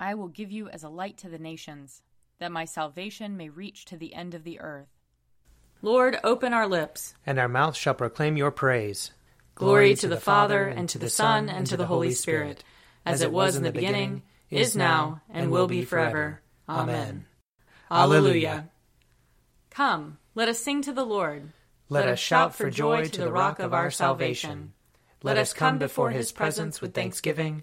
I will give you as a light to the nations, that my salvation may reach to the end of the earth. Lord, open our lips, and our mouth shall proclaim your praise. Glory to the Father, and to the Son, and to the Holy Spirit, as it was in the beginning, is now, and will be forever. Amen. Alleluia. Come, let us sing to the Lord. Let us shout for joy to the rock of our salvation. Let us come before his presence with thanksgiving,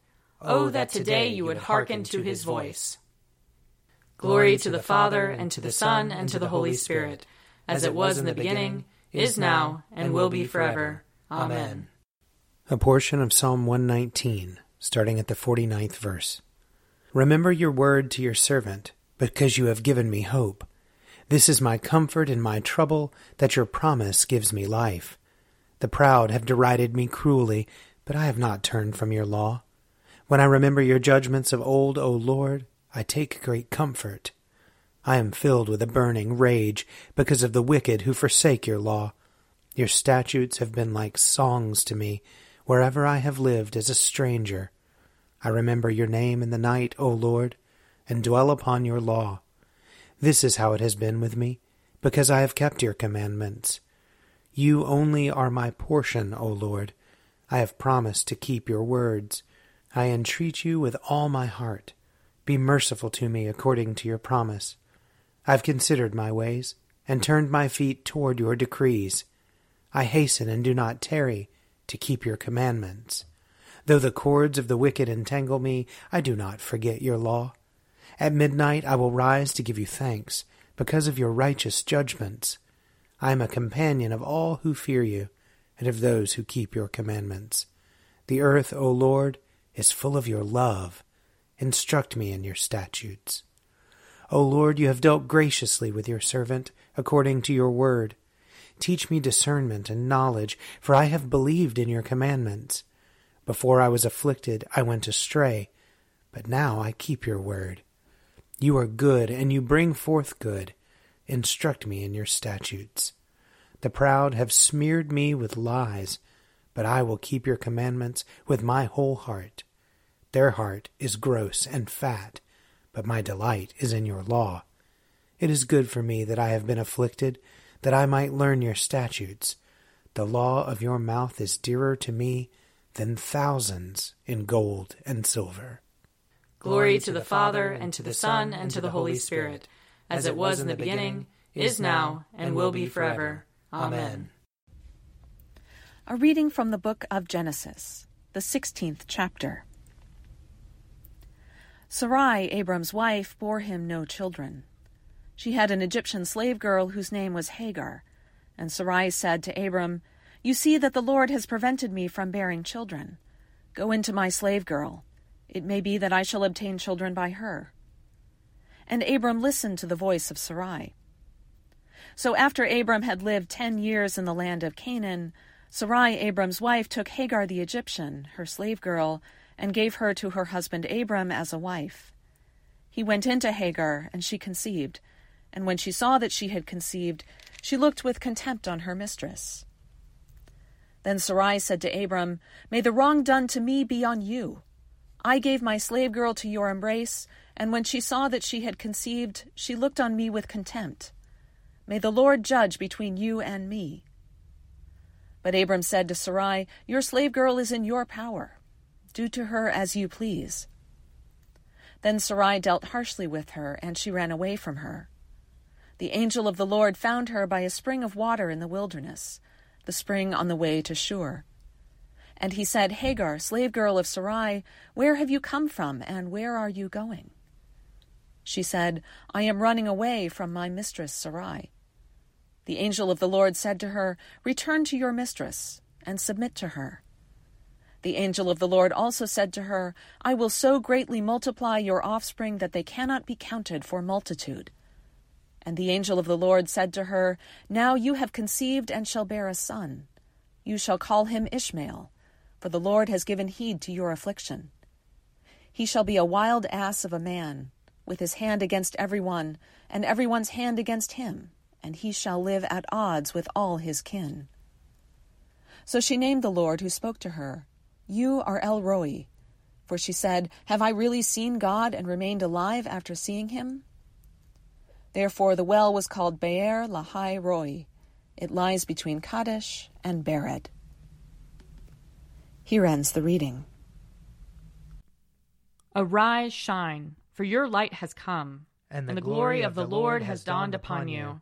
Oh, that today you would hearken to his voice. Glory to the Father, and to the Son, and to the Holy Spirit, as it was in the beginning, is now, and will be forever. Amen. A portion of Psalm 119, starting at the 49th verse. Remember your word to your servant, because you have given me hope. This is my comfort in my trouble, that your promise gives me life. The proud have derided me cruelly, but I have not turned from your law. When I remember your judgments of old, O Lord, I take great comfort. I am filled with a burning rage because of the wicked who forsake your law. Your statutes have been like songs to me wherever I have lived as a stranger. I remember your name in the night, O Lord, and dwell upon your law. This is how it has been with me, because I have kept your commandments. You only are my portion, O Lord. I have promised to keep your words. I entreat you with all my heart. Be merciful to me according to your promise. I've considered my ways, and turned my feet toward your decrees. I hasten and do not tarry to keep your commandments. Though the cords of the wicked entangle me, I do not forget your law. At midnight I will rise to give you thanks, because of your righteous judgments. I am a companion of all who fear you, and of those who keep your commandments. The earth, O Lord, is full of your love. Instruct me in your statutes. O Lord, you have dealt graciously with your servant, according to your word. Teach me discernment and knowledge, for I have believed in your commandments. Before I was afflicted, I went astray, but now I keep your word. You are good, and you bring forth good. Instruct me in your statutes. The proud have smeared me with lies but I will keep your commandments with my whole heart. Their heart is gross and fat, but my delight is in your law. It is good for me that I have been afflicted, that I might learn your statutes. The law of your mouth is dearer to me than thousands in gold and silver. Glory to the Father, and to the Son, and to the Holy Spirit, as it was in the beginning, is now, and will be forever. Amen. A reading from the book of Genesis, the 16th chapter. Sarai, Abram's wife, bore him no children. She had an Egyptian slave girl whose name was Hagar. And Sarai said to Abram, You see that the Lord has prevented me from bearing children. Go into my slave girl. It may be that I shall obtain children by her. And Abram listened to the voice of Sarai. So after Abram had lived ten years in the land of Canaan, Sarai, Abram's wife, took Hagar the Egyptian, her slave girl, and gave her to her husband Abram as a wife. He went into Hagar, and she conceived. And when she saw that she had conceived, she looked with contempt on her mistress. Then Sarai said to Abram, May the wrong done to me be on you. I gave my slave girl to your embrace, and when she saw that she had conceived, she looked on me with contempt. May the Lord judge between you and me. But Abram said to Sarai, Your slave girl is in your power. Do to her as you please. Then Sarai dealt harshly with her, and she ran away from her. The angel of the Lord found her by a spring of water in the wilderness, the spring on the way to Shur. And he said, Hagar, slave girl of Sarai, where have you come from, and where are you going? She said, I am running away from my mistress Sarai. The angel of the Lord said to her, Return to your mistress, and submit to her. The angel of the Lord also said to her, I will so greatly multiply your offspring that they cannot be counted for multitude. And the angel of the Lord said to her, Now you have conceived and shall bear a son. You shall call him Ishmael, for the Lord has given heed to your affliction. He shall be a wild ass of a man, with his hand against every one, and every one's hand against him, and he shall live at odds with all his kin. So she named the Lord who spoke to her. You are El Roi. For she said, Have I really seen God and remained alive after seeing him? Therefore the well was called Beer Lahai Roi. It lies between Kadesh and Bered. Here ends the reading. Arise, shine, for your light has come, and the, and the glory, glory of the Lord has dawned upon you.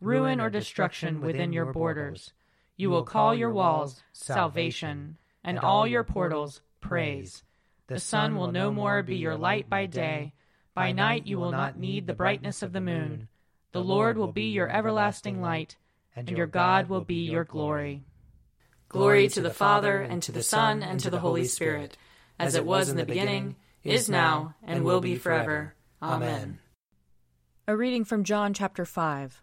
ruin or destruction within your borders. You will call your walls salvation, and all your portals praise. The sun will no more be your light by day. By night you will not need the brightness of the moon. The Lord will be your everlasting light, and your God will be your glory. Glory to the Father, and to the Son, and to the Holy Spirit, as it was in the beginning, is now, and will be forever. Amen. A reading from John chapter 5.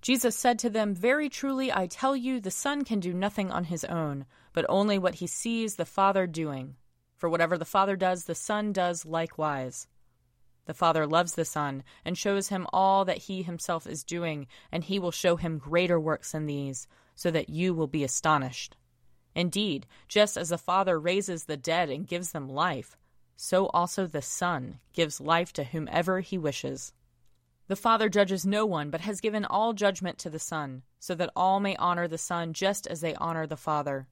Jesus said to them, Very truly I tell you, the Son can do nothing on his own, but only what he sees the Father doing. For whatever the Father does, the Son does likewise. The Father loves the Son, and shows him all that he himself is doing, and he will show him greater works than these, so that you will be astonished. Indeed, just as the Father raises the dead and gives them life, so also the Son gives life to whomever he wishes. The Father judges no one, but has given all judgment to the Son, so that all may honor the Son just as they honor the Father.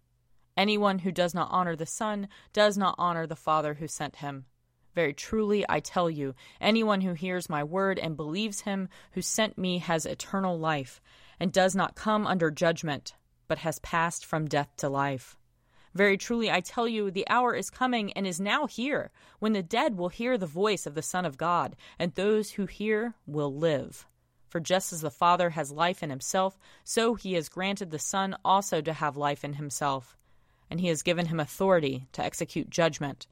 Anyone who does not honor the Son does not honor the Father who sent him. Very truly, I tell you, anyone who hears my word and believes him who sent me has eternal life, and does not come under judgment, but has passed from death to life. Very truly, I tell you, the hour is coming and is now here when the dead will hear the voice of the Son of God, and those who hear will live. For just as the Father has life in himself, so he has granted the Son also to have life in himself. And he has given him authority to execute judgment,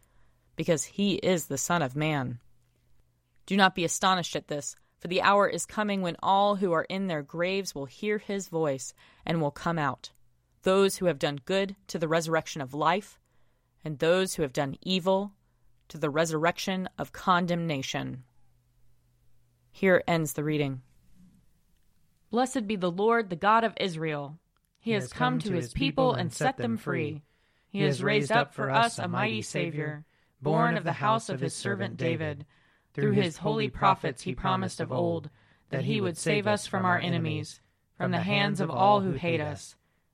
because he is the Son of Man. Do not be astonished at this, for the hour is coming when all who are in their graves will hear his voice and will come out those who have done good to the resurrection of life, and those who have done evil to the resurrection of condemnation. Here ends the reading. Blessed be the Lord, the God of Israel. He, has come to his people and set them free. He has raised up for us a mighty Savior, born of the house of his servant David. Through his holy prophets he promised of old that he would save us from our enemies, from the hands of all who hate us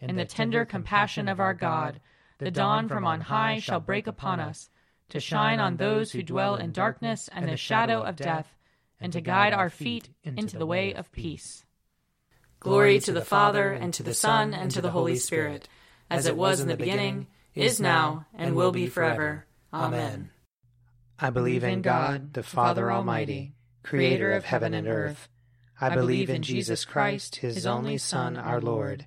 in the tender compassion of our God, the dawn from on high shall break upon us, to shine on those who dwell in darkness and the shadow of death, and to guide our feet into the way of peace. Glory to the Father, and to the Son, and to the Holy Spirit, as it was in the beginning, is now, and will be forever. Amen. I believe in God, the Father Almighty, creator of heaven and earth. I believe in Jesus Christ, his only Son, our Lord.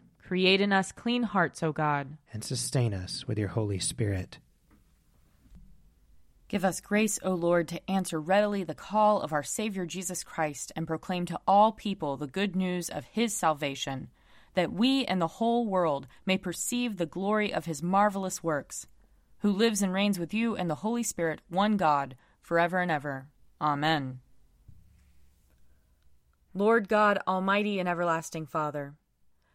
Create in us clean hearts, O God. And sustain us with your Holy Spirit. Give us grace, O Lord, to answer readily the call of our Savior Jesus Christ and proclaim to all people the good news of his salvation that we and the whole world may perceive the glory of his marvelous works, who lives and reigns with you and the Holy Spirit, one God, forever and ever. Amen. Lord God, Almighty and everlasting Father,